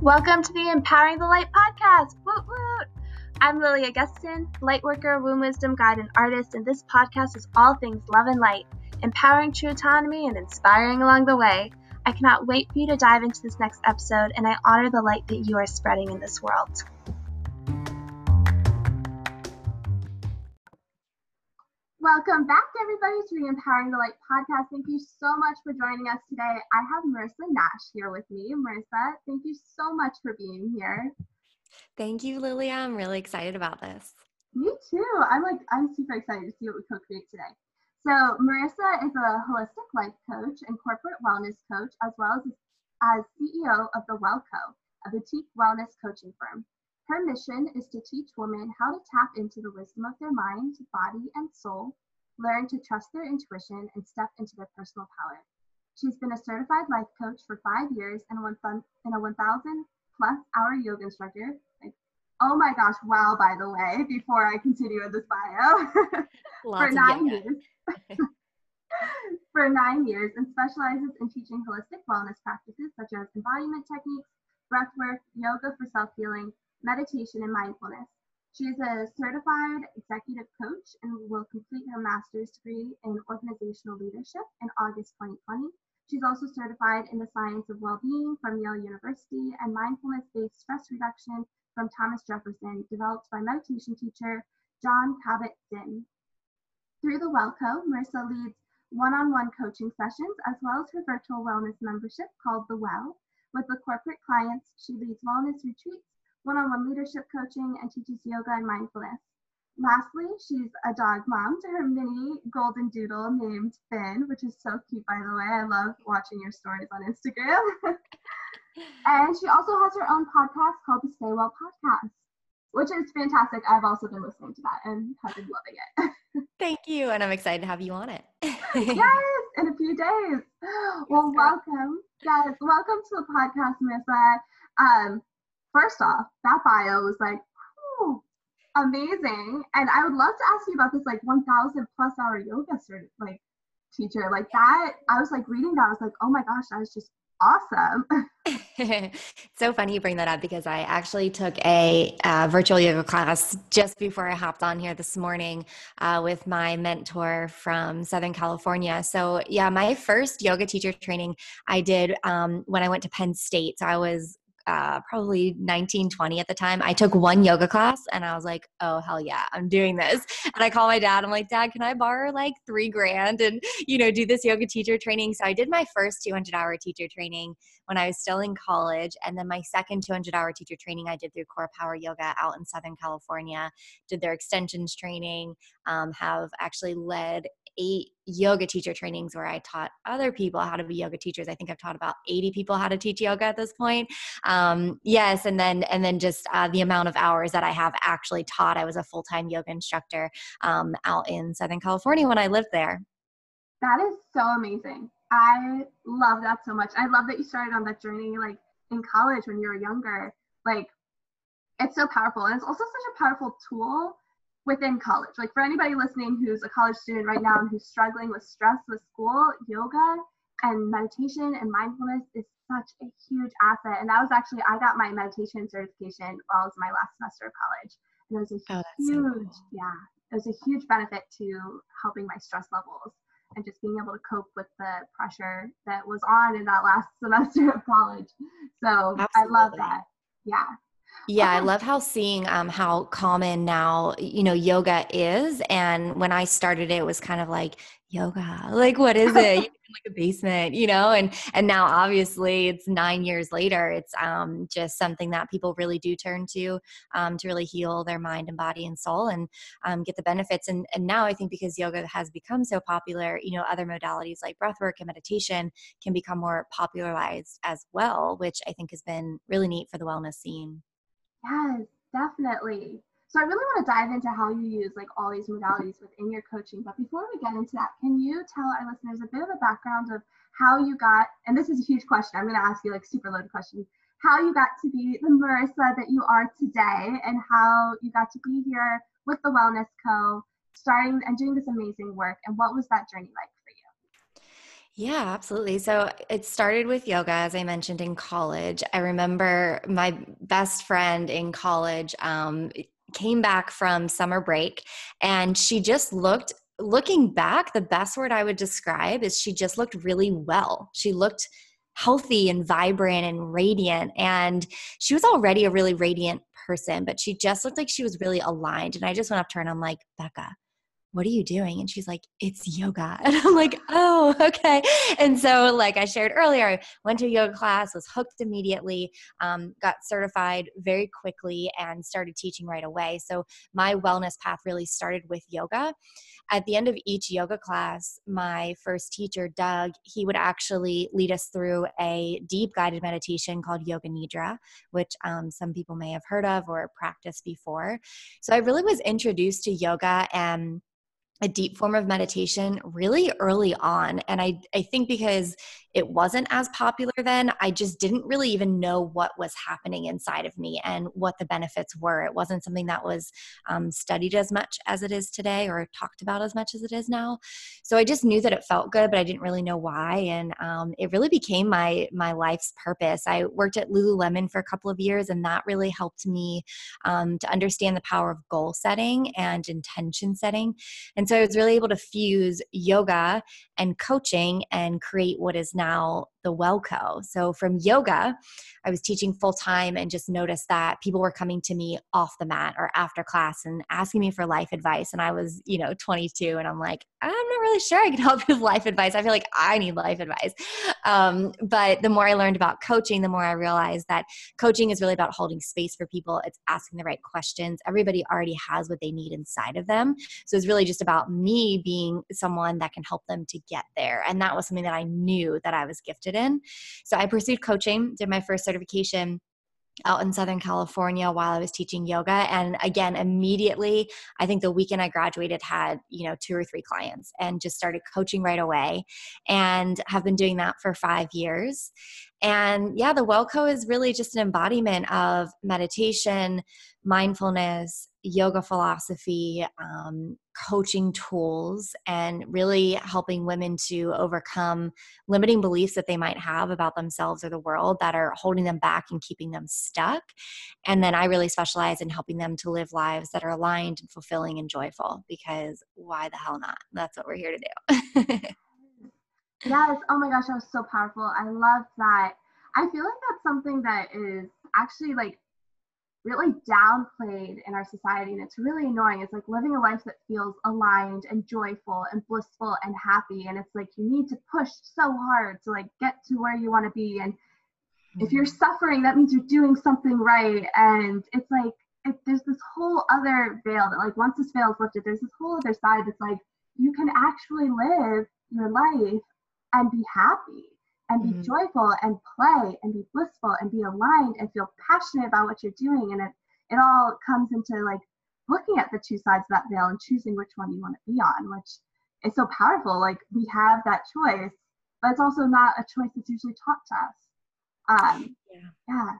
Welcome to the Empowering the Light podcast. Woot woot! I'm Lily Augustin, lightworker, womb wisdom guide, and artist, and this podcast is all things love and light, empowering true autonomy and inspiring along the way. I cannot wait for you to dive into this next episode, and I honor the light that you are spreading in this world. Welcome back, everybody, to the Empowering the Light podcast. Thank you so much for joining us today. I have Marissa Nash here with me. Marissa, thank you so much for being here. Thank you, Lilia. I'm really excited about this. Me too. I'm like, I'm super excited to see what we co-create today. So Marissa is a holistic life coach and corporate wellness coach, as well as as CEO of the WellCo, a boutique wellness coaching firm. Her mission is to teach women how to tap into the wisdom of their mind, body, and soul, learn to trust their intuition, and step into their personal power. She's been a certified life coach for five years and a 1,000 plus hour yoga instructor. Like, oh my gosh, wow, by the way, before I continue with this bio, for nine years. for nine years and specializes in teaching holistic wellness practices such as embodiment techniques, breathwork, yoga for self healing, meditation, and mindfulness. She is a certified executive coach and will complete her master's degree in organizational leadership in August 2020. She's also certified in the science of well-being from Yale University and mindfulness-based stress reduction from Thomas Jefferson, developed by meditation teacher Jon Kabat-Zinn. Through the WellCo, Marissa leads one-on-one coaching sessions as well as her virtual wellness membership called The Well. With the corporate clients, she leads wellness retreats one-on-one leadership coaching, and teaches yoga and mindfulness. Lastly, she's a dog mom to her mini golden doodle named Finn, which is so cute, by the way. I love watching your stories on Instagram. and she also has her own podcast called the Stay Well Podcast, which is fantastic. I've also been listening to that and have been loving it. Thank you. And I'm excited to have you on it. yes, in a few days. Well, welcome. Guys, welcome to the podcast, Marissa. Um, first off, that bio was like, amazing. And I would love to ask you about this like 1000 plus hour yoga cert, like teacher. Like that, I was like reading that, I was like, oh my gosh, that was just awesome. so funny you bring that up because I actually took a uh, virtual yoga class just before I hopped on here this morning uh, with my mentor from Southern California. So, yeah, my first yoga teacher training I did um, when I went to Penn State. So, I was uh, probably 19, 20 at the time. I took one yoga class and I was like, oh, hell yeah, I'm doing this. And I call my dad. I'm like, Dad, can I borrow like three grand and, you know, do this yoga teacher training? So I did my first 200 hour teacher training when I was still in college. And then my second 200 hour teacher training I did through Core Power Yoga out in Southern California, did their extensions training, um, have actually led eight yoga teacher trainings where I taught other people how to be yoga teachers. I think I've taught about 80 people how to teach yoga at this point. Um, yes, and then and then just uh, the amount of hours that I have actually taught. I was a full time yoga instructor um, out in Southern California when I lived there. That is so amazing. I love that so much. I love that you started on that journey like in college when you were younger. Like it's so powerful and it's also such a powerful tool within college. Like for anybody listening who's a college student right now and who's struggling with stress with school, yoga and meditation and mindfulness is such a huge asset. And that was actually I got my meditation certification while it was my last semester of college. And it was a oh, huge, so cool. yeah, it was a huge benefit to helping my stress levels and just being able to cope with the pressure that was on in that last semester of college. So Absolutely. I love that. Yeah. Yeah, I love how seeing um, how common now, you know, yoga is. And when I started it, it was kind of like yoga, like what is it? like a basement, you know, and and now obviously it's nine years later. It's um, just something that people really do turn to um, to really heal their mind and body and soul and um, get the benefits. And and now I think because yoga has become so popular, you know, other modalities like breathwork and meditation can become more popularized as well, which I think has been really neat for the wellness scene. Yes, definitely. So I really want to dive into how you use like all these modalities within your coaching. But before we get into that, can you tell our listeners a bit of a background of how you got, and this is a huge question, I'm going to ask you like super loaded questions, how you got to be the Marissa that you are today and how you got to be here with the Wellness Co., starting and doing this amazing work. And what was that journey like for you Yeah, absolutely. So it started with yoga, as I mentioned in college. I remember my best friend in college um, came back from summer break and she just looked looking back the best word i would describe is she just looked really well. She looked healthy and vibrant and radiant and she was already a really radiant person but she just looked like she was really aligned and i just went up to her and i'm like becca what are you doing? And she's like, it's yoga. And I'm like, oh, okay. And so, like I shared earlier, I went to a yoga class, was hooked immediately, um, got certified very quickly, and started teaching right away. So, my wellness path really started with yoga. At the end of each yoga class, my first teacher, Doug, he would actually lead us through a deep guided meditation called Yoga Nidra, which um, some people may have heard of or practiced before. So, I really was introduced to yoga and a deep form of meditation really early on. And I, I think because it wasn't as popular then, I just didn't really even know what was happening inside of me and what the benefits were. It wasn't something that was um, studied as much as it is today or talked about as much as it is now. So I just knew that it felt good, but I didn't really know why. And um, it really became my my life's purpose. I worked at Lululemon for a couple of years, and that really helped me um, to understand the power of goal setting and intention setting. And so I was really able to fuse yoga and coaching and create what is now now the Wellco. So from yoga, I was teaching full time and just noticed that people were coming to me off the mat or after class and asking me for life advice. And I was, you know, 22 and I'm like, I'm not really sure I can help with life advice. I feel like I need life advice. Um, but the more I learned about coaching, the more I realized that coaching is really about holding space for people. It's asking the right questions. Everybody already has what they need inside of them. So it's really just about me being someone that can help them to get there. And that was something that I knew that I was gifted in. So I pursued coaching, did my first certification out in Southern California while I was teaching yoga. And again, immediately, I think the weekend I graduated had, you know, two or three clients and just started coaching right away and have been doing that for five years. And yeah, the Wellco is really just an embodiment of meditation, mindfulness, yoga philosophy, um, coaching tools, and really helping women to overcome limiting beliefs that they might have about themselves or the world that are holding them back and keeping them stuck. And then I really specialize in helping them to live lives that are aligned and fulfilling and joyful because why the hell not? That's what we're here to do. yes. Oh my gosh, that was so powerful. I love that. I feel like that's something that is actually like really downplayed in our society and it's really annoying it's like living a life that feels aligned and joyful and blissful and happy and it's like you need to push so hard to like get to where you want to be and if you're mm-hmm. suffering that means you're doing something right and it's like it, there's this whole other veil that like once this veil is lifted there's this whole other side that's like you can actually live your life and be happy and be mm-hmm. joyful and play and be blissful and be aligned and feel passionate about what you're doing and it it all comes into like looking at the two sides of that veil and choosing which one you want to be on which is so powerful like we have that choice but it's also not a choice that's usually taught to us um yeah yeah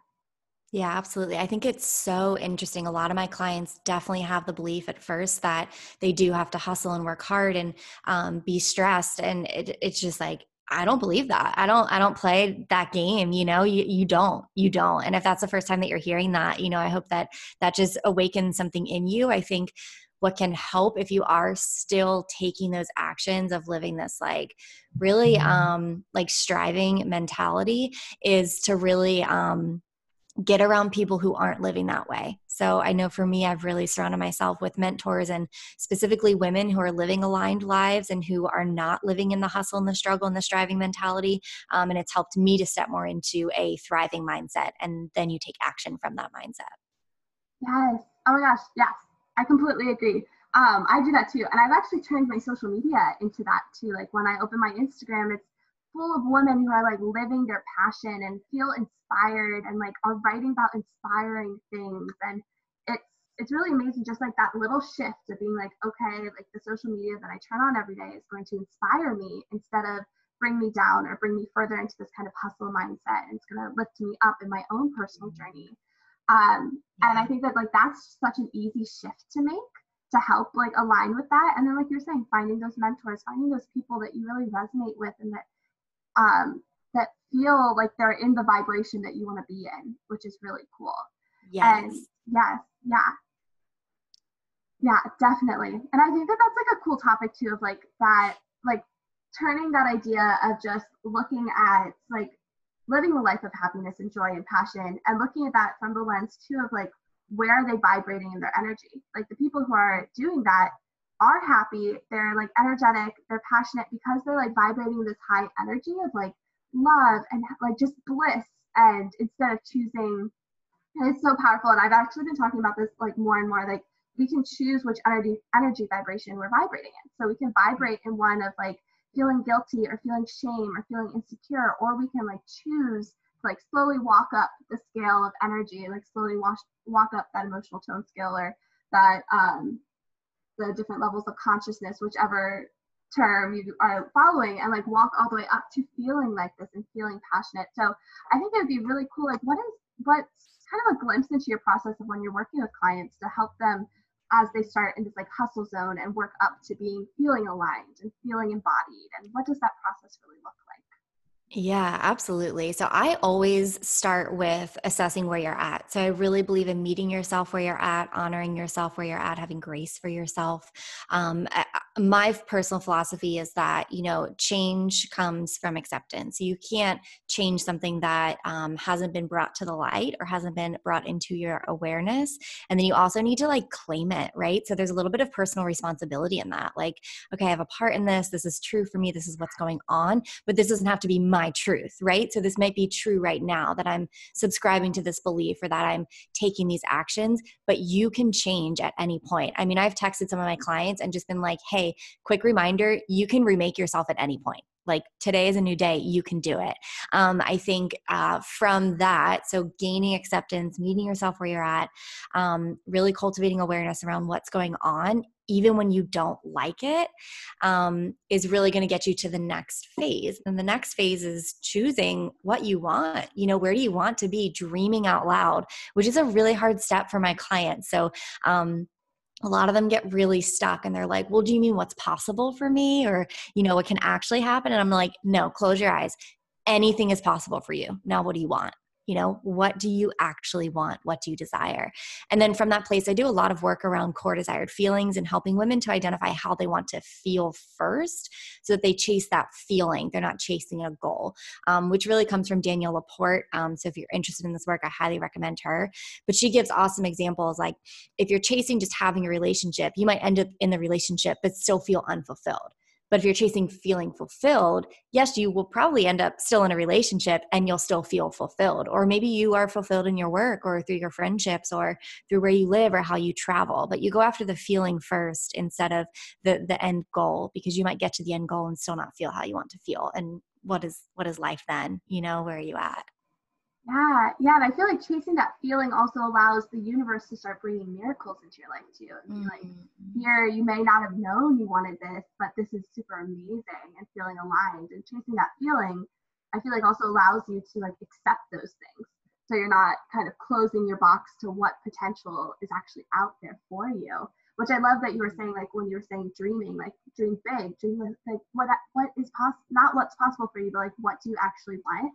yeah, absolutely. I think it's so interesting. A lot of my clients definitely have the belief at first that they do have to hustle and work hard and um, be stressed. And it, it's just like, I don't believe that. I don't I don't play that game, you know. You you don't. You don't. And if that's the first time that you're hearing that, you know, I hope that that just awakens something in you. I think what can help if you are still taking those actions of living this like really mm-hmm. um like striving mentality is to really um get around people who aren't living that way. So I know for me, I've really surrounded myself with mentors and specifically women who are living aligned lives and who are not living in the hustle and the struggle and the striving mentality. Um, and it's helped me to step more into a thriving mindset. And then you take action from that mindset. Yes. Oh my gosh. Yes. I completely agree. Um, I do that too. And I've actually turned my social media into that too. Like when I open my Instagram, it's full of women who are like living their passion and feel inspired and like are writing about inspiring things. And it's it's really amazing just like that little shift of being like okay like the social media that i turn on every day is going to inspire me instead of bring me down or bring me further into this kind of hustle mindset. And it's going to lift me up in my own personal journey. Um, and i think that like that's such an easy shift to make to help like align with that. And then like you're saying finding those mentors finding those people that you really resonate with and that um, that feel like they're in the vibration that you want to be in, which is really cool. Yes. And yes, yeah. Yeah, definitely. And I think that that's like a cool topic too of like that, like turning that idea of just looking at like living a life of happiness and joy and passion and looking at that from the lens too of like where are they vibrating in their energy like the people who are doing that are happy they're like energetic they're passionate because they're like vibrating this high energy of like love and like just bliss and instead of choosing and it's so powerful and i've actually been talking about this like more and more like we can choose which energy energy vibration we're vibrating in. So we can vibrate in one of like feeling guilty or feeling shame or feeling insecure or we can like choose like slowly walk up the scale of energy like slowly walk, walk up that emotional tone scale or that um the different levels of consciousness whichever term you are following and like walk all the way up to feeling like this and feeling passionate. So i think it would be really cool like what is what's kind of a glimpse into your process of when you're working with clients to help them as they start in this like hustle zone and work up to being feeling aligned and feeling embodied and what does that process really look like yeah, absolutely. So I always start with assessing where you're at. So I really believe in meeting yourself where you're at, honoring yourself where you're at, having grace for yourself. Um, my personal philosophy is that, you know, change comes from acceptance. You can't change something that um, hasn't been brought to the light or hasn't been brought into your awareness. And then you also need to like claim it, right? So there's a little bit of personal responsibility in that. Like, okay, I have a part in this. This is true for me. This is what's going on. But this doesn't have to be my truth, right? So this might be true right now that I'm subscribing to this belief or that I'm taking these actions, but you can change at any point. I mean, I've texted some of my clients and just been like, hey, quick reminder, you can remake yourself at any point like today is a new day you can do it um, i think uh, from that so gaining acceptance meeting yourself where you're at um, really cultivating awareness around what's going on even when you don't like it, um, is really going to get you to the next phase. And the next phase is choosing what you want. You know, where do you want to be? Dreaming out loud, which is a really hard step for my clients. So, um, a lot of them get really stuck and they're like, well, do you mean what's possible for me? Or, you know, what can actually happen? And I'm like, no, close your eyes. Anything is possible for you. Now, what do you want? You know what do you actually want? What do you desire? And then from that place i do a lot of work around core desired feelings and helping women to identify how they want to feel first so that they chase that feeling. They're not chasing a goal um, which really comes from danielle laporte um, so if you're interested in this work i highly recommend her. But she gives awesome examples like if you're chasing just having a relationship you might end up in the relationship but still feel unfulfilled but if you're chasing feeling fulfilled, yes, you will probably end up still in a relationship and you'll still feel fulfilled. Or maybe you are fulfilled in your work or through your friendships or through where you live or how you travel. But you go after the feeling first instead of the the end goal because you might get to the end goal and still not feel how you want to feel. And what is what is life then? You know, where are you at? Yeah, yeah, and I feel like chasing that feeling also allows the universe to start bringing miracles into your life too. Mm-hmm. like here, you may not have known you wanted this, but this is super amazing and feeling aligned. And chasing that feeling, I feel like also allows you to like accept those things. So you're not kind of closing your box to what potential is actually out there for you. Which I love that you were saying, like when you were saying dreaming, like dream big, dream like what what is possible, not what's possible for you, but like what do you actually want.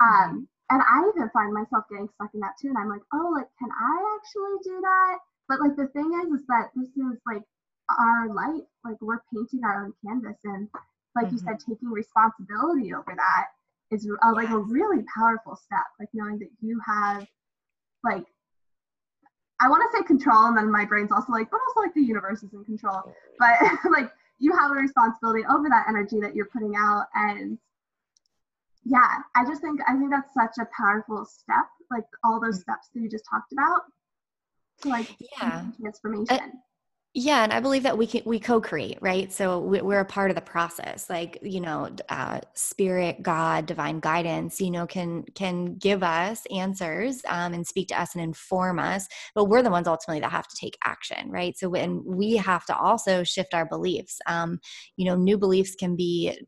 Um, and I even find myself getting stuck in that too. And I'm like, oh, like, can I actually do that? But like the thing is, is that this is like our life. Like we're painting our own canvas, and like mm-hmm. you said, taking responsibility over that is a, like a really powerful step. Like knowing that you have, like, I want to say control, and then my brain's also like, but also like the universe is in control. But like you have a responsibility over that energy that you're putting out, and yeah, I just think I think that's such a powerful step, like all those mm. steps that you just talked about, to like yeah transformation. Uh, yeah, and I believe that we can we co-create, right? So we're a part of the process. Like you know, uh, spirit, God, divine guidance, you know, can can give us answers um, and speak to us and inform us, but we're the ones ultimately that have to take action, right? So when we have to also shift our beliefs. Um, you know, new beliefs can be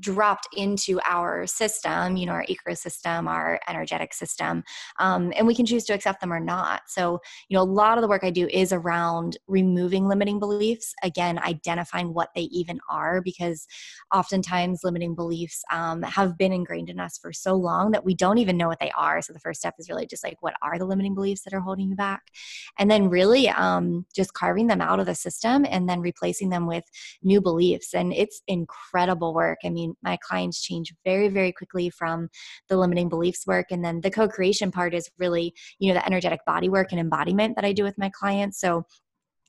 dropped into our system, you know, our ecosystem, our energetic system, um, and we can choose to accept them or not. So, you know, a lot of the work I do is around removing limiting beliefs. Again, identifying what they even are, because oftentimes limiting beliefs um, have been ingrained in us for so long that we don't even know what they are. So, the first step is really just like, what are the limiting beliefs that are holding you back? And then really um, just carving them out of the system and then replacing them with new beliefs. And it's incredible work. I mean, my clients change very, very quickly from the limiting beliefs work. And then the co creation part is really, you know, the energetic body work and embodiment that I do with my clients. So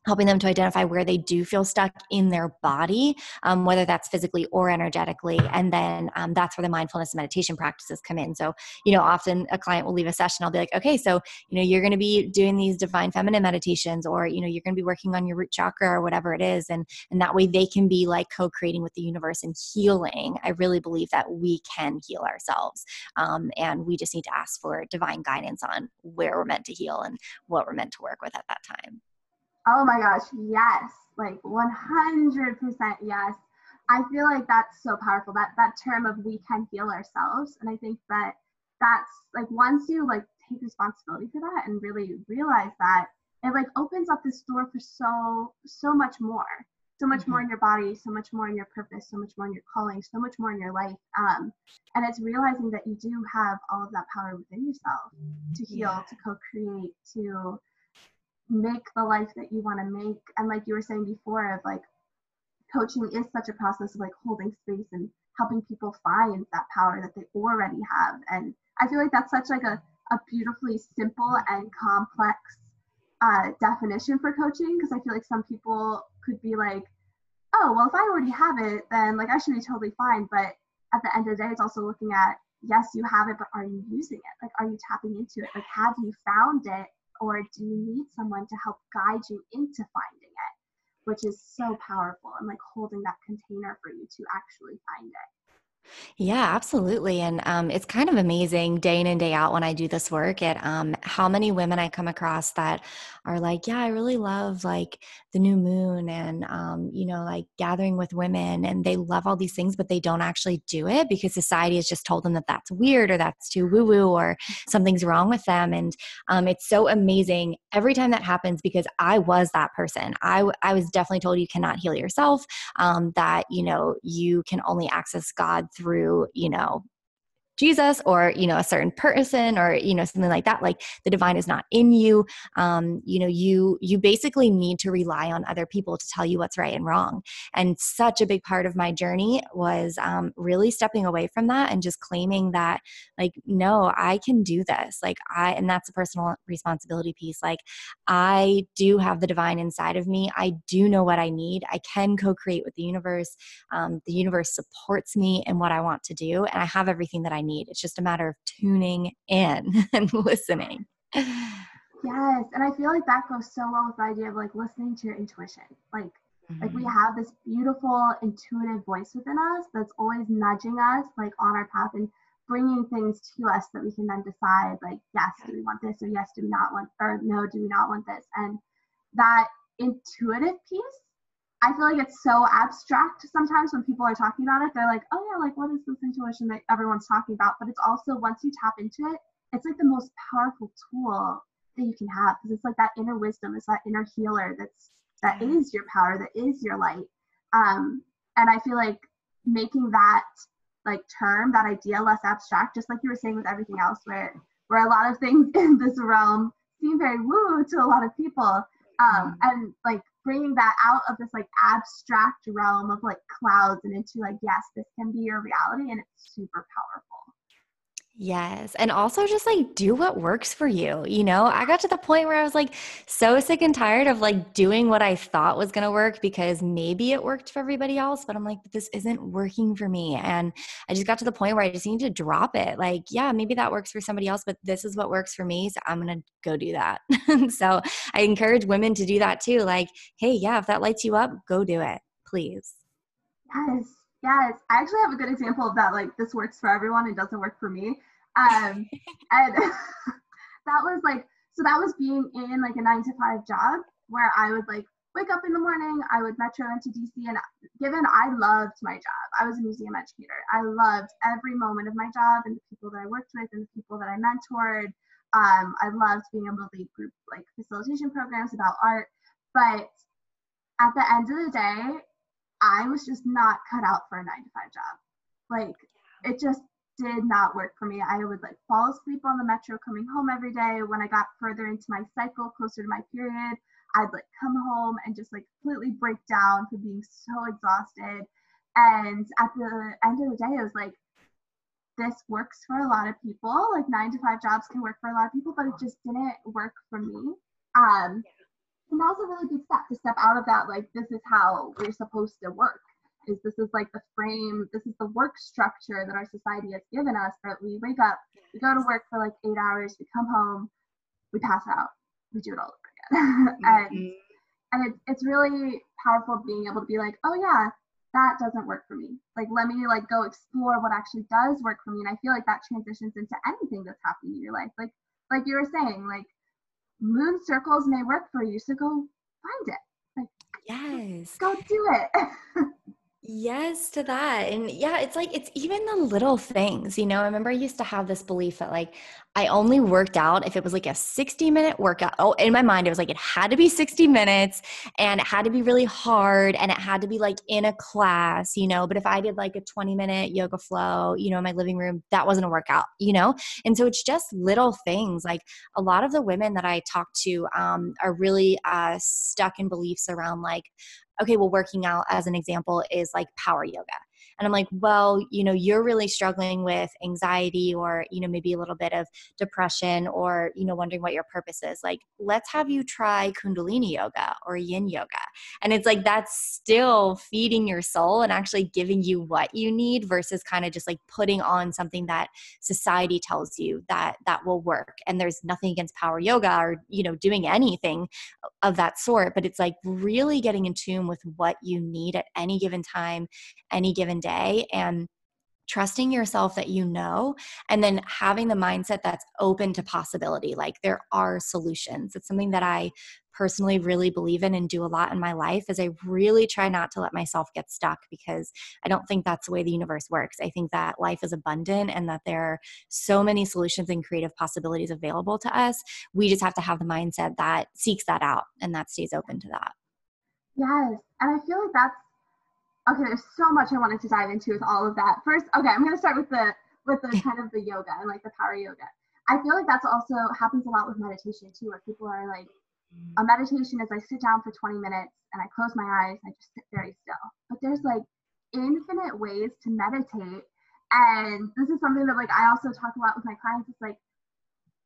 helping them to identify where they do feel stuck in their body, um, whether that's physically or energetically. And then um, that's where the mindfulness meditation practices come in. So, you know, often a client will leave a session, I'll be like, okay, so, you know, you're going to be doing these divine feminine meditations, or, you know, you're going to be working on your root chakra or whatever it is. And, and that way they can be like co creating with the universe and healing. I really believe that we can heal ourselves. Um, and we just need to ask for divine guidance on where we're meant to heal and what we're meant to work with at that time. Oh my gosh, yes. Like 100% yes. I feel like that's so powerful. That that term of we can heal ourselves. And I think that that's like once you like take responsibility for that and really realize that it like opens up this door for so so much more so much mm-hmm. more in your body so much more in your purpose so much more in your calling so much more in your life um, and it's realizing that you do have all of that power within yourself to heal yeah. to co-create to make the life that you want to make and like you were saying before of like coaching is such a process of like holding space and helping people find that power that they already have and i feel like that's such like a, a beautifully simple and complex uh, definition for coaching because i feel like some people could be like oh well if i already have it then like i should be totally fine but at the end of the day it's also looking at yes you have it but are you using it? Like are you tapping into it? Like have you found it or do you need someone to help guide you into finding it? Which is so powerful. And like holding that container for you to actually find it yeah, absolutely. And um, it's kind of amazing day in and day out when I do this work at um, how many women I come across that are like, yeah, I really love like the new moon and, um, you know, like gathering with women and they love all these things, but they don't actually do it because society has just told them that that's weird or that's too woo woo or something's wrong with them. And um, it's so amazing every time that happens because I was that person. I, I was definitely told you cannot heal yourself, um, that, you know, you can only access God through, you know, Jesus or you know a certain person or you know something like that like the divine is not in you um, you know you you basically need to rely on other people to tell you what's right and wrong. And such a big part of my journey was um, really stepping away from that and just claiming that like no I can do this. Like I and that's a personal responsibility piece. Like I do have the divine inside of me. I do know what I need. I can co-create with the universe. Um, the universe supports me in what I want to do and I have everything that I need. It's just a matter of tuning in and listening. Yes, and I feel like that goes so well with the idea of like listening to your intuition. Like mm-hmm. like we mm-hmm. have this beautiful intuitive voice within us that's always nudging us like on our path and bringing things to us that we can then decide like yes, do we want this or yes, do we not want or no, do we not want this? And that intuitive piece I feel like it's so abstract sometimes when people are talking about it. They're like, oh yeah, like what is this intuition that everyone's talking about? But it's also once you tap into it, it's like the most powerful tool that you can have because it's like that inner wisdom, it's that inner healer that's that is your power, that is your light. Um, and I feel like making that like term, that idea less abstract, just like you were saying with everything else, where where a lot of things in this realm seem very woo to a lot of people. Um, and like bringing that out of this like abstract realm of like clouds and into like yes this can be your reality and it's super powerful Yes. And also just like do what works for you. You know, I got to the point where I was like so sick and tired of like doing what I thought was going to work because maybe it worked for everybody else, but I'm like, this isn't working for me. And I just got to the point where I just need to drop it. Like, yeah, maybe that works for somebody else, but this is what works for me. So I'm going to go do that. so I encourage women to do that too. Like, hey, yeah, if that lights you up, go do it, please. Yes. Yes, I actually have a good example of that. Like, this works for everyone, it doesn't work for me. Um, and that was like, so that was being in like a nine to five job where I would like wake up in the morning, I would metro into DC. And given I loved my job, I was a museum educator. I loved every moment of my job and the people that I worked with and the people that I mentored. Um, I loved being able to lead group like facilitation programs about art. But at the end of the day, I was just not cut out for a nine to five job. Like it just did not work for me. I would like fall asleep on the metro coming home every day. When I got further into my cycle, closer to my period, I'd like come home and just like completely break down from being so exhausted. And at the end of the day, I was like, this works for a lot of people. Like nine to five jobs can work for a lot of people, but it just didn't work for me. Um, and that was a really good step to step out of that. Like, this is how we're supposed to work is this is like the frame, this is the work structure that our society has given us that we wake up, we go to work for like eight hours, we come home, we pass out, we do it all over again. and mm-hmm. and it's it's really powerful being able to be like, oh yeah, that doesn't work for me. Like let me like go explore what actually does work for me. And I feel like that transitions into anything that's happening in your life. Like like you were saying, like moon circles may work for you, so go find it. Like yes, go do it. Yes, to that. And yeah, it's like it's even the little things, you know. I remember I used to have this belief that like I only worked out if it was like a 60 minute workout. Oh, in my mind, it was like it had to be 60 minutes and it had to be really hard and it had to be like in a class, you know. But if I did like a 20 minute yoga flow, you know, in my living room, that wasn't a workout, you know. And so it's just little things. Like a lot of the women that I talk to um, are really uh, stuck in beliefs around like, okay, well, working out as an example is like power yoga. And I'm like, well, you know, you're really struggling with anxiety or, you know, maybe a little bit of depression or, you know, wondering what your purpose is. Like, let's have you try Kundalini yoga or yin yoga. And it's like that's still feeding your soul and actually giving you what you need versus kind of just like putting on something that society tells you that that will work. And there's nothing against power yoga or, you know, doing anything of that sort, but it's like really getting in tune with what you need at any given time, any given day day and trusting yourself that you know and then having the mindset that's open to possibility like there are solutions. It's something that i personally really believe in and do a lot in my life is i really try not to let myself get stuck because i don't think that's the way the universe works. I think that life is abundant and that there are so many solutions and creative possibilities available to us. We just have to have the mindset that seeks that out and that stays open to that. Yes and i feel like that's okay, there's so much I wanted to dive into with all of that. First, okay, I'm gonna start with the with the kind of the yoga and like the power yoga. I feel like that's also happens a lot with meditation too, where people are like, a meditation is I sit down for 20 minutes and I close my eyes and I just sit very still. But there's like infinite ways to meditate. And this is something that like I also talk about with my clients. It's like,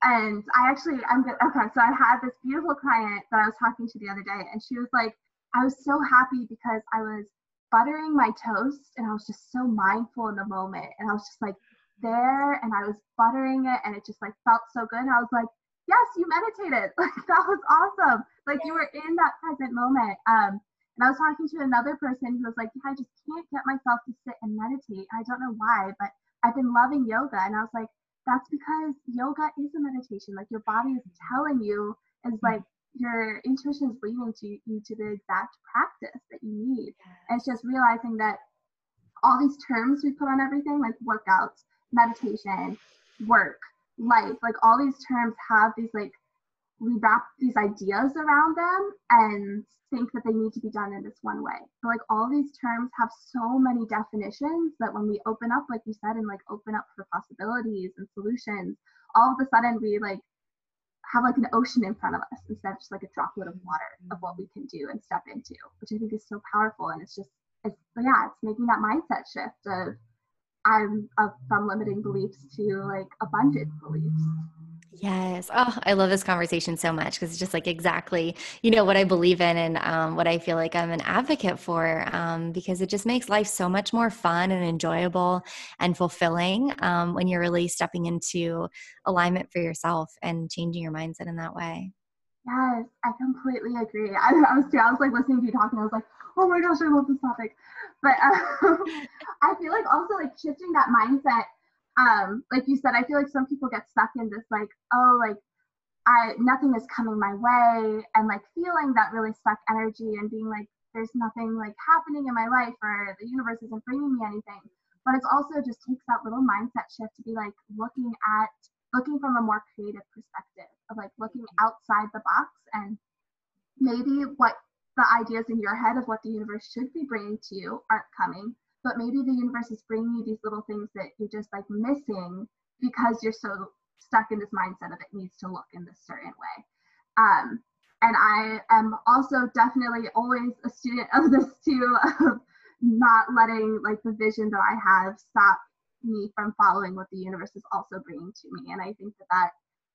and I actually I'm good. Okay, so I had this beautiful client that I was talking to the other day, and she was like, I was so happy because I was buttering my toast and I was just so mindful in the moment. And I was just like there and I was buttering it and it just like felt so good. And I was like, yes, you meditated. Like that was awesome. Like you were in that present moment. Um, and I was talking to another person who was like, yeah, I just can't get myself to sit and meditate. I don't know why, but I've been loving yoga. And I was like, that's because yoga is a meditation. Like your body is telling you, is like your intuition is leading to you to the exact practice that you need. And it's just realizing that all these terms we put on everything, like workouts, meditation, work, life, like all these terms have these like we wrap these ideas around them and think that they need to be done in this one way. But like all these terms have so many definitions that when we open up, like you said, and like open up for possibilities and solutions, all of a sudden we like have like an ocean in front of us instead of just like a droplet of water of what we mm-hmm. can do and step into, which I think is so powerful. And it's just, it's yeah, it's making that mindset shift of I'm of, from limiting beliefs to like abundant beliefs. Yes. Oh, I love this conversation so much because it's just like exactly, you know, what I believe in and um, what I feel like I'm an advocate for um, because it just makes life so much more fun and enjoyable and fulfilling um, when you're really stepping into alignment for yourself and changing your mindset in that way. Yes, I completely agree. I, I was too, I was like listening to you talking. I was like, oh my gosh, I love this topic. But um, I feel like also like shifting that mindset um like you said i feel like some people get stuck in this like oh like I nothing is coming my way and like feeling that really stuck energy and being like there's nothing like happening in my life or the universe isn't bringing me anything. But it's also just takes that little mindset shift to be like looking at looking from a more creative perspective of like looking outside the box and maybe what the ideas in your head of what the universe should be bringing to you aren't coming but maybe the universe is bringing you these little things that you're just like missing because you're so stuck in this mindset of it needs to look in this certain way. Um, and I am also definitely always a student of this too, of not letting like the vision that I have stop me from following what the universe is also bringing to me. And I think that that,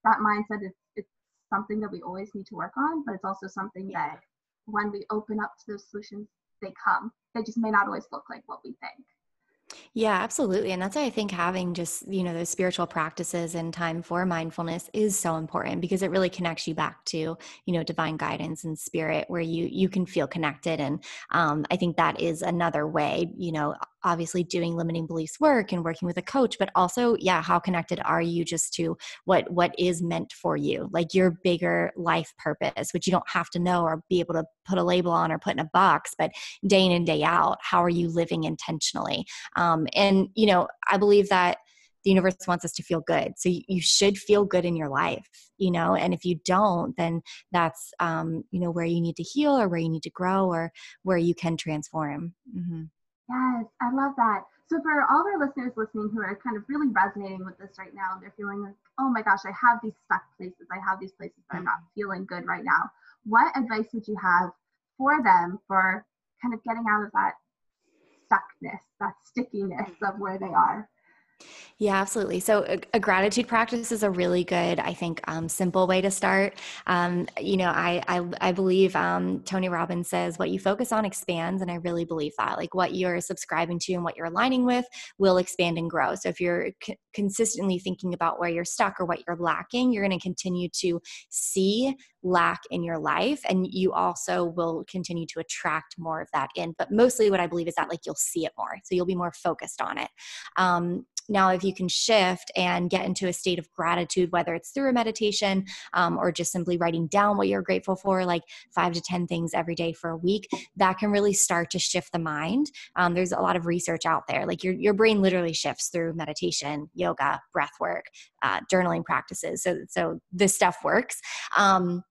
that mindset is it's something that we always need to work on, but it's also something that when we open up to those solutions, they come. They just may not always look like what we think. Yeah, absolutely. And that's why I think having just, you know, those spiritual practices and time for mindfulness is so important because it really connects you back to, you know, divine guidance and spirit where you you can feel connected. And um, I think that is another way, you know, obviously doing limiting beliefs work and working with a coach but also yeah how connected are you just to what what is meant for you? Like your bigger life purpose which you don't have to know or be able to put a label on or put in a box but day in and day out how are you living intentionally? Um, and you know i believe that the universe wants us to feel good so you, should feel good in your life you know and if you don't then that's um, you know where you need to heal or where you need to grow or where you can transform. Mm-hmm. Yes, I love that. So for all of our listeners listening who are kind of really resonating with this right now, they're feeling like, oh my gosh, I have these stuck places. I have these places that I'm not feeling good right now. What advice would you have for them for kind of getting out of that stuckness, that stickiness of where they are? Yeah, absolutely. So, a, a, gratitude practice is a really good, I think, um, simple way to start. Um, you know, I I, I believe um, Tony Robbins says what you focus on expands, and I really believe that. Like what you're subscribing to and what you're aligning with will expand and grow. So, if you're c- consistently thinking about where you're stuck or what you're lacking, you're going to continue to see lack in your life, and you also will continue to attract more of that in. But mostly, what I believe is that like you'll see it more, so you'll be more focused on it. Now, if you can shift and get into a state of gratitude, whether it's through a meditation um, or just simply writing down what you're grateful for, like five to 10 things every day for a week, that can really start to shift the mind. Um, there's a lot of research out there. Like your, your brain literally shifts through meditation, yoga, breath work, uh, journaling practices. So, so this stuff works. Um,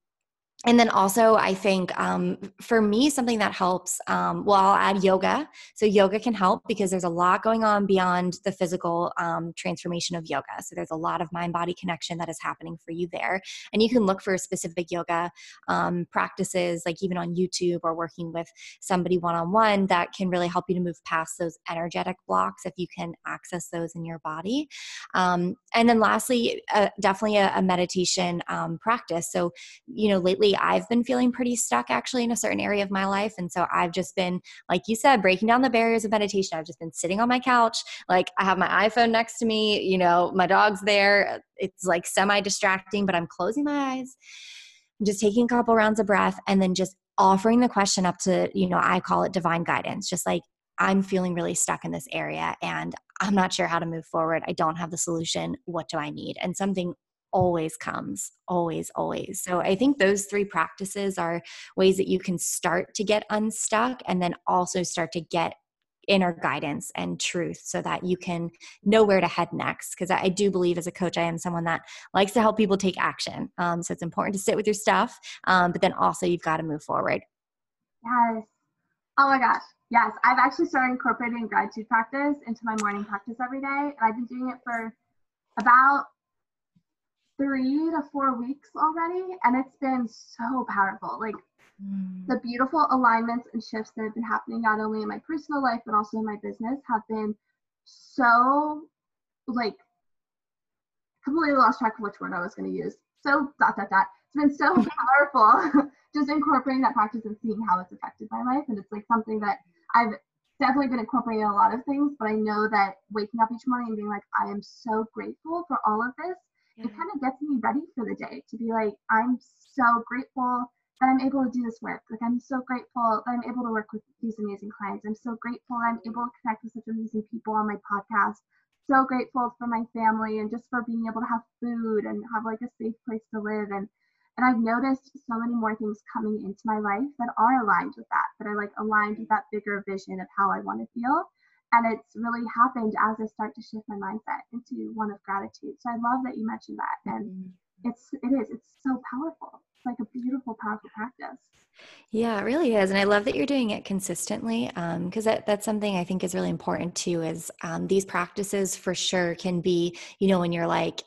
and then also i think um, for me something that helps um, well i'll add yoga. So yoga can help because there's a lot going on beyond the physical um, transformation of yoga. So there's a lot of mind body connection that is happening for you there. And you can look for specific yoga um, practices like even on youtube or working with somebody one-on-one that can really help you to move past those energetic blocks if you can access those in your body. Um, and then lastly uh, definitely a, a meditation um, practice. So you know lately lately I've been feeling pretty stuck actually in a certain area of my life. And so I've just been, like you said, breaking down the barriers of meditation. I've just been sitting on my couch. Like I have my iPhone next to me, you know, my dog's there. It's like semi distracting, but I'm closing my eyes. I'm just taking a couple rounds of breath and then just offering the question up to, you know, I call it divine guidance, just like, I'm feeling really stuck in this area and I'm not sure how to move forward. I don't have the solution. What do I need? And something always comes always always. So i think those three practices are ways that you can start to get unstuck and then also start to get inner guidance and truth so that you can know where to head next. Because I, do believe as a coach i am someone that likes to help people take action. Um, so it's important to sit with your stuff um, but then also you've got to move forward. Yes. Oh my gosh. Yes. I've actually started incorporating gratitude practice into my morning practice every day and i've been doing it for about three to four weeks already, and it's been so powerful. Like mm. the beautiful alignments and shifts that have been happening not only in my personal life but also in my business have been so like completely lost track of which word I was going to use. So dot dot dot. It's been so powerful just incorporating that practice and seeing how it's affected my life, and it's like something that I've definitely been incorporating a lot of things, but I know that waking up each morning and being like, I am so grateful for all of this yeah. it kind of gets me ready for the day to be like, I'm so grateful that I'm able to do this work. Like, I'm so grateful that I'm able to work with these amazing clients. I'm so grateful I'm able to connect with such amazing people on my podcast. so grateful for my family and just for being able to have food and have like a safe place to live and and I've noticed so many more things coming into my life that are aligned with that, that are like aligned with that bigger vision of how I want to feel. And it's really happened as I start to shift my mindset into one of gratitude. So I love that you mentioned that. And mm-hmm. it's it is, it's so powerful. Like a beautiful, powerful practice. Yeah, it really is. And I love that you're doing it consistently because um, that, that's something I think is really important too is um, these practices for sure can be, you know, when you're like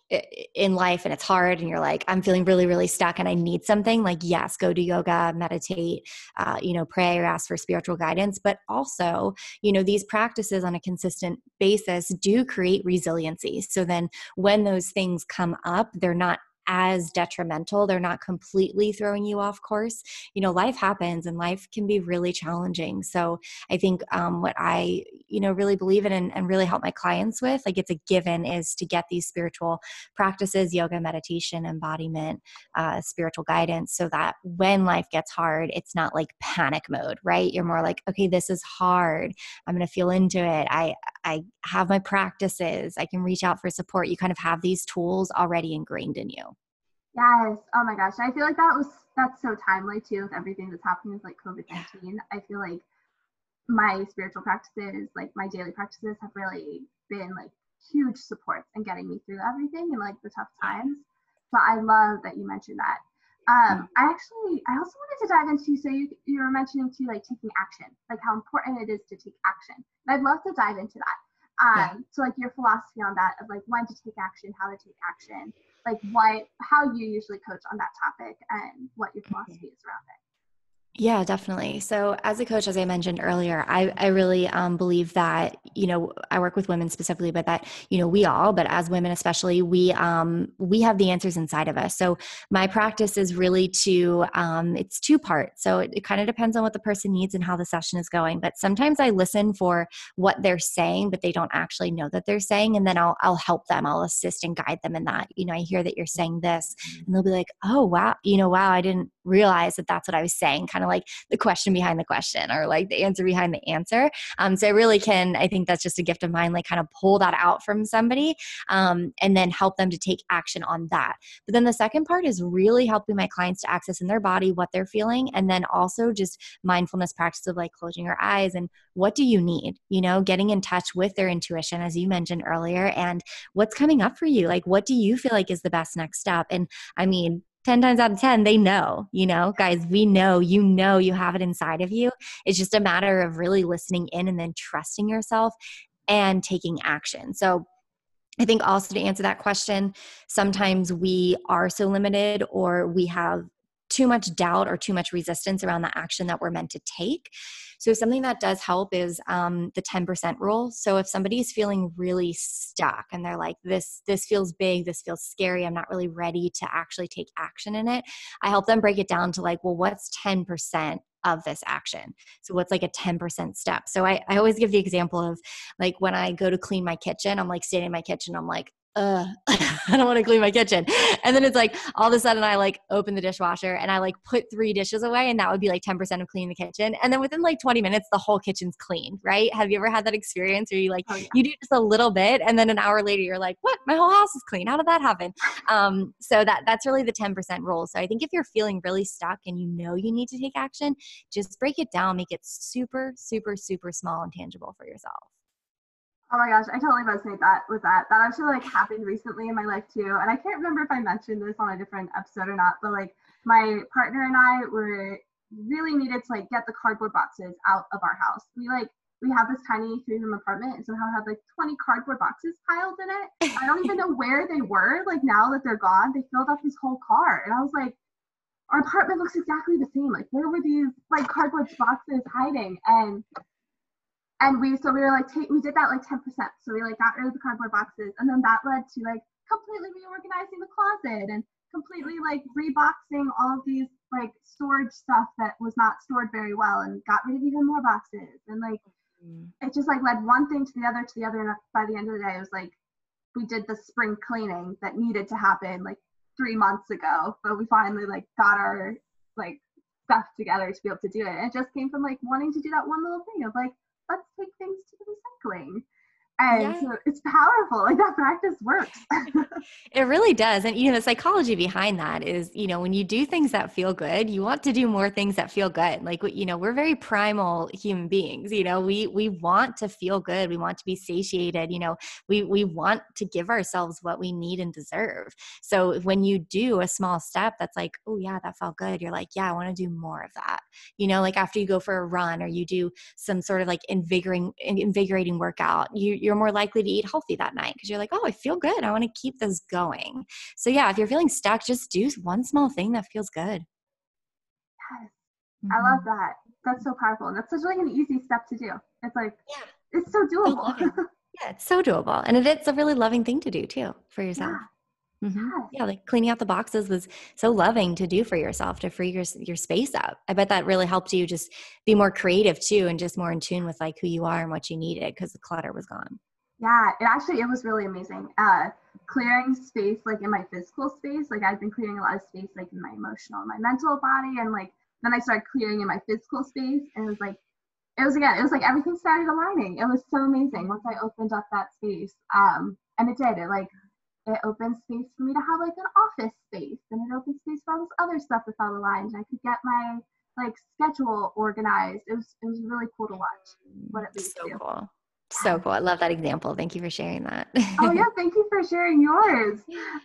in life and it's hard and you're like, I'm feeling really, really stuck and I need something like, yes, go do yoga, meditate, uh, you know, pray or ask for spiritual guidance. But also, you know, these practices on a consistent basis do create resiliency. So then when those things come up, they're not as detrimental. They're not completely throwing you off course. You know, life happens and life can be really challenging. So I think um, what I, you know, really believe in and, and really help my clients with, like it's a given, is to get these spiritual practices, yoga, meditation, embodiment, uh, spiritual guidance, so that when life gets hard, it's not like panic mode, right? You're more like, okay, this is hard. I'm going to feel into it. I, I have my practices. I can reach out for support. You kind of have these tools already ingrained in you. Yes. Oh my gosh. I feel like that was that's so timely too with everything that's happening with like COVID nineteen. I feel like my spiritual practices, like my daily practices, have really been like huge supports in getting me through everything and like the tough times. So I love that you mentioned that. Um, I actually, I also wanted to dive into, so you, you were mentioning too, like taking action, like how important it is to take action. And I'd love to dive into that. Um, yeah. So like your philosophy on that of like when to take action, how to take action, like what how you usually coach on that topic and what your philosophy is around it yeah, definitely. So, as a coach, as I mentioned earlier, I, I really um, believe that, you know, I work with women specifically, but that, you know, we all, but as women especially, we um, we have the answers inside of us. So, my practice is really to, um, it's two parts. So, it, it kind of depends on what the person needs and how the session is going. But sometimes I listen for what they're saying, but they don't actually know that they're saying. And then I'll, I'll help them, I'll assist and guide them in that. You know, I hear that you're saying this, and they'll be like, oh, wow, you know, wow, I didn't realize that that's what I was saying. Kind of like the question behind the question or like the answer behind the answer. Um, so I really can, I think that's just a gift of mine, like kind of pull that out from somebody um, and then help them to take action on that. But then the second part is really helping my clients to access in their body what they're feeling and then also just mindfulness practice of like closing your eyes and what do you need, you know, getting in touch with their intuition, as you mentioned earlier, and what's coming up for you. Like, what do you feel like is the best next step? And I mean, 10 times out of 10 they know you know guys we know you know you have it inside of you it's just a matter of really listening in and then trusting yourself and taking action so I think also to answer that question, sometimes we are so limited or we have too much doubt or too much resistance around the action that we're meant to take. So, something that does help is um, the 10% rule. So, if somebody's feeling really stuck and they're like, this, this feels big, this feels scary, I'm not really ready to actually take action in it, I help them break it down to like, well, what's 10%? of this action. So what's like a 10% step? So I, I always give the example of like when I go to clean my kitchen, I'm like standing in my kitchen, I'm like, uh, I don't want to clean my kitchen. And then it's like all of a sudden I like open the dishwasher and I like put three dishes away and that would be like 10% of cleaning the kitchen. And then within like 20 minutes, the whole kitchen's clean, right? Have you ever had that experience where you like, oh, yeah. you do just a little bit and then an hour later you're like, what? My whole house is clean. How did that happen? Um, so that that's really the 10% rule. So I think if you're feeling really stuck and you know you need to take action, just break it down, make it super, super, super small and tangible for yourself. Oh my gosh, I totally resonate that with that. That actually like happened recently in my life too. And I can't remember if I mentioned this on a different episode or not, but like my partner and I were really needed to like get the cardboard boxes out of our house. We like we have this tiny three room apartment and somehow had like 20 cardboard boxes piled in it. I don't even know where they were. Like now that they're gone, they filled up this whole car. And I was like, our apartment looks exactly the same. Like where were these like cardboard boxes hiding? And and we so we were like take we did that like 10% so we like got rid of the cardboard boxes. And then that led to like completely reorganizing the closet and completely like reboxing all of these like storage stuff that was not stored very well and got rid of even more boxes. And like mm-hmm. it just like led one thing to the other to the other. And by the end of the day it was like we did the spring cleaning that needed to happen like three months ago. But we finally like got our like stuff together to be able to do it. And it just came from like wanting to do that one little thing of like let's take things to the recycling. And yeah. so it's powerful. Like that practice works. it really does. And you know, the psychology behind that is, you know, when you do things that feel good, you want to do more things that feel good. Like you know, we're very primal human beings. You know, we we want to feel good. We want to be satiated. You know, we we want to give ourselves what we need and deserve. So when you do a small step that's like, oh yeah, that felt good, you're like, yeah, I want to do more of that. You know, like after you go for a run or you do some sort of like invigorating invigorating workout, you you're more likely to eat healthy that night because you're like, oh, I feel good. I want to keep this going. So, yeah, if you're feeling stuck, just do one small thing that feels good. Yes. Mm-hmm. I love that. That's so powerful. And that's such like an easy step to do. It's like, yeah, it's so doable. yeah, it's so doable. And it's a really loving thing to do too for yourself. Yeah. Mm-hmm. Yeah, like cleaning out the boxes was so loving to do for yourself to free your your space up. I bet that really helped you just be more creative too, and just more in tune with like who you are and what you needed because the clutter was gone. Yeah, it actually it was really amazing. Uh, clearing space like in my physical space, like I've been clearing a lot of space like in my emotional, my mental body, and like then I started clearing in my physical space, and it was like it was again, it was like everything started aligning. It was so amazing once I opened up that space. Um, and it did. It like it opened space for me to have like an office space, and it opened space for all this other stuff that felt aligned. I could get my like schedule organized. It was it was really cool to watch what it leads so to. Cool. So cool. I love that example. Thank you for sharing that. oh yeah, thank you for sharing yours.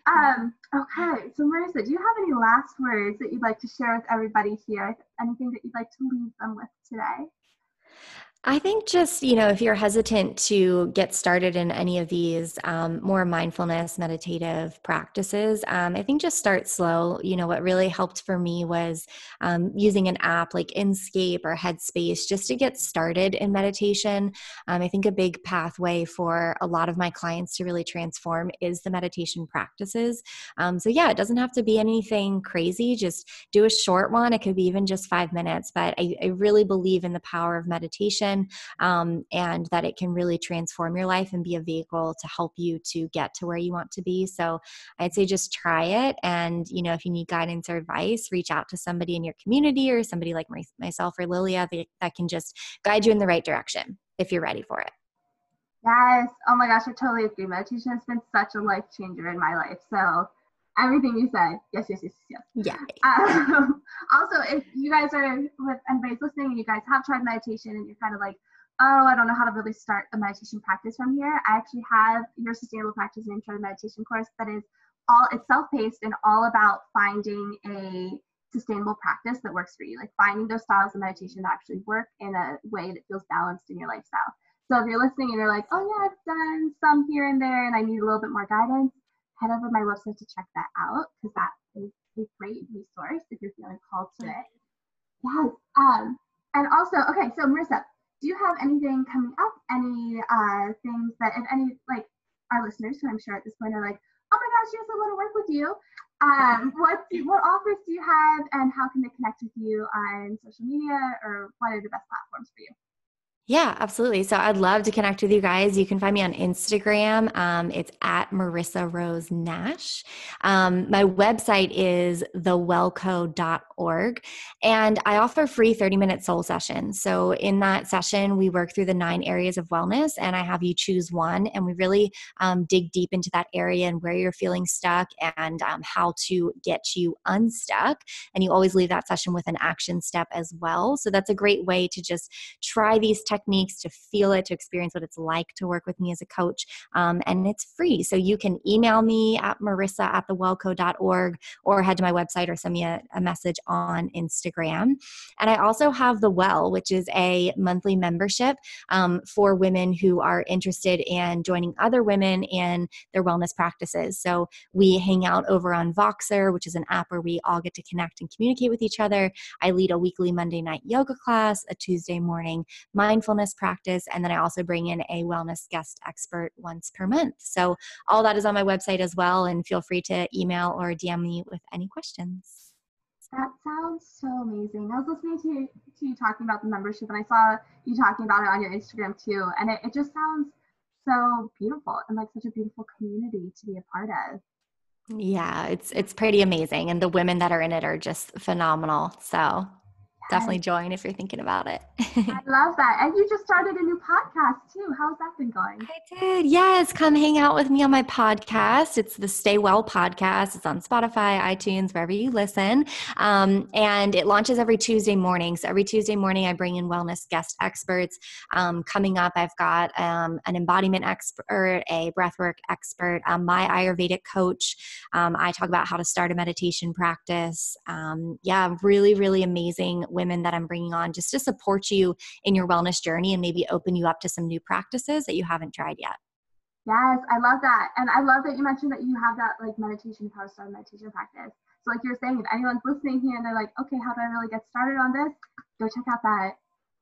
Um, okay, so Marissa, do you have any last words that you'd like to share with everybody here? Anything that you'd like to leave them with today? I think just, you know, if you're hesitant to get started in any of these um, more mindfulness, meditative practices, um, I think just start slow. You know, what really helped for me was um, using an app like Inscape or Headspace just to get started in meditation. Um, I think a big pathway for a lot of my clients to really transform is the meditation practices. Um, so, yeah, it doesn't have to be anything crazy. Just do a short one. It could be even just five minutes. But I, I really believe in the power of meditation um, and that it can really transform your life and be a vehicle to help you to get to where you want to be. So I'd say just try it. And, you know, if you need guidance or advice, reach out to somebody in your community or somebody like myself or Lilia that, that can just guide you in the right direction if you're ready for it. Yes. Oh my gosh, I totally agree. Meditation has been such a life changer in my life. So everything you said. Yes, yes, yes, yes. Yeah. Um, also, if you guys are with anybody's listening and you guys have tried meditation and you're kind of like, oh, I don't know how to really start a meditation practice from here, I actually have your sustainable practice and intro to meditation course that is all it's self-paced and all about finding a sustainable practice that works for you, like finding those styles of meditation that actually work in a way that feels balanced in your lifestyle. So if you're listening and you're like, oh yeah, I've done some here and there and I need a little bit more guidance, head over my website to check that out because that is a great resource if you're feeling called to it. Yes. Um, and also, okay, so Marissa, do you have anything coming up? Any uh, things that, if any, like our listeners, who I'm sure at this point are like, oh my gosh, yes, I want to work with you. Um, what what offers do you have, and how can they connect with you on social media, or what are the best platforms for you? Yeah, absolutely. So I'd love to connect with you guys. You can find me on Instagram. Um, it's at Marissa Rose Nash. Um, my website is thewellco.org. And I offer free 30 minute soul sessions. So in that session, we work through the nine areas of wellness, and I have you choose one. And we really um, dig deep into that area and where you're feeling stuck and um, how to get you unstuck. And you always leave that session with an action step as well. So that's a great way to just try these techniques, to feel it, to experience what it's like to work with me as a coach. Um, and it's free. So you can email me at marissa at thewellco.org or head to my website or send me a, a message on Instagram. And I also have The Well, which is a monthly membership um, for women who are interested in joining other women in their wellness practices. So we hang out over on Voxer, which is an app where we all get to connect and communicate with each other. I lead a weekly Monday night yoga class, a Tuesday morning mindfulness mindfulness practice. And then I also bring in a wellness guest expert once per month. So all that is on my website as well. And feel free to email or DM me with any questions. That sounds so amazing. I was listening to, to you talking about the membership and I saw you talking about it on your Instagram too. And it, it just sounds so beautiful and like such a beautiful community to be a part of. Yeah, it's it's pretty amazing and the women that are in it are just phenomenal. So definitely join if you're thinking about it. I love that. And you just started a new podcast too. How's that been going? I did. Yes. Come hang out with me on my podcast. It's the Stay Well podcast. It's on Spotify, iTunes, wherever you listen. Um, and it launches every Tuesday morning. So every Tuesday morning, I bring in wellness guest experts. Um, coming up, I've got um, an embodiment expert, a breathwork expert, um, my Ayurvedic coach. Um, I talk about how to start a meditation practice. Um, yeah, really, really amazing women that I'm bringing on just to support you in your wellness journey and maybe open you up to some new practices that you haven't tried yet. Yes, I love that. And I love that you mentioned that you have that like meditation, how to start meditation practice. So like you're saying, if anyone's listening here and they're like, okay, how do I really get started on this? Go check out that uh,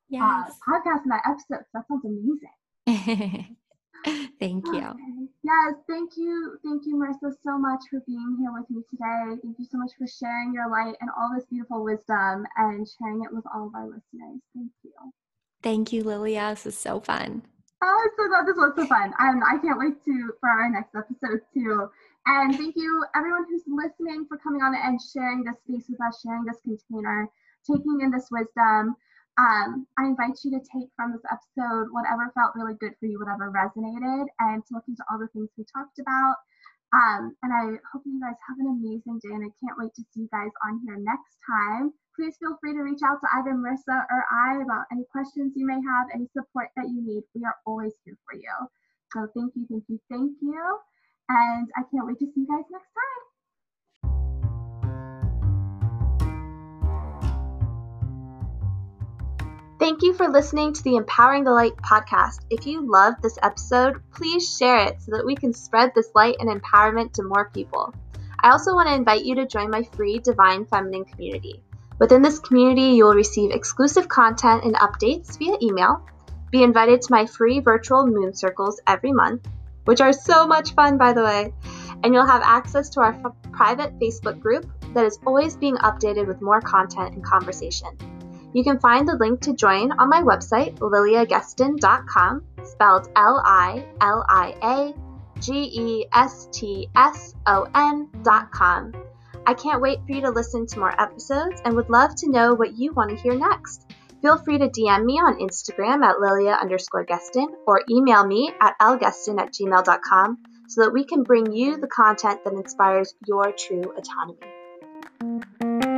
yes. uh, podcast and that episode. That sounds amazing. thank you. Okay. Yes, thank you. Thank you, Marissa, so much for being here with me today. Thank you so much for sharing your light and all this beautiful wisdom and sharing it with all of our listeners. Thank you. Thank you, Lilia. This is so fun. Oh, I'm so glad this was so fun. And I can't wait to for our next episode too. And thank you everyone who's listening for coming on and sharing this space with us, sharing this container, taking in this wisdom um, I invite you to take from this episode whatever felt really good for you, whatever resonated, and to look into all the things we talked about. Um, and I hope you guys have an amazing day, and I can't wait to see you guys on here next time. Please feel free to reach out to either Marissa or I about any questions you may have, any support that you need. We are always here for you. So thank you, thank you, thank you. And I can't wait to see you guys next time. Thank you for listening to the Empowering the Light podcast. If you loved this episode, please share it so that we can spread this light and empowerment to more people. I also want to invite you to join my free Divine Feminine community. Within this community, you will receive exclusive content and updates via email, be invited to my free virtual moon circles every month, which are so much fun, by the way, and you'll have access to our f- private Facebook group that is always being updated with more content and conversation. You can find the link to join on my website, liliagestson.com, spelled L I L I A G E S T S O N.com. I can't wait for you to listen to more episodes and would love to know what you want to hear next. Feel free to DM me on Instagram at lilia underscore gestson or email me at lgestson at gmail.com so that we can bring you the content that inspires your true autonomy.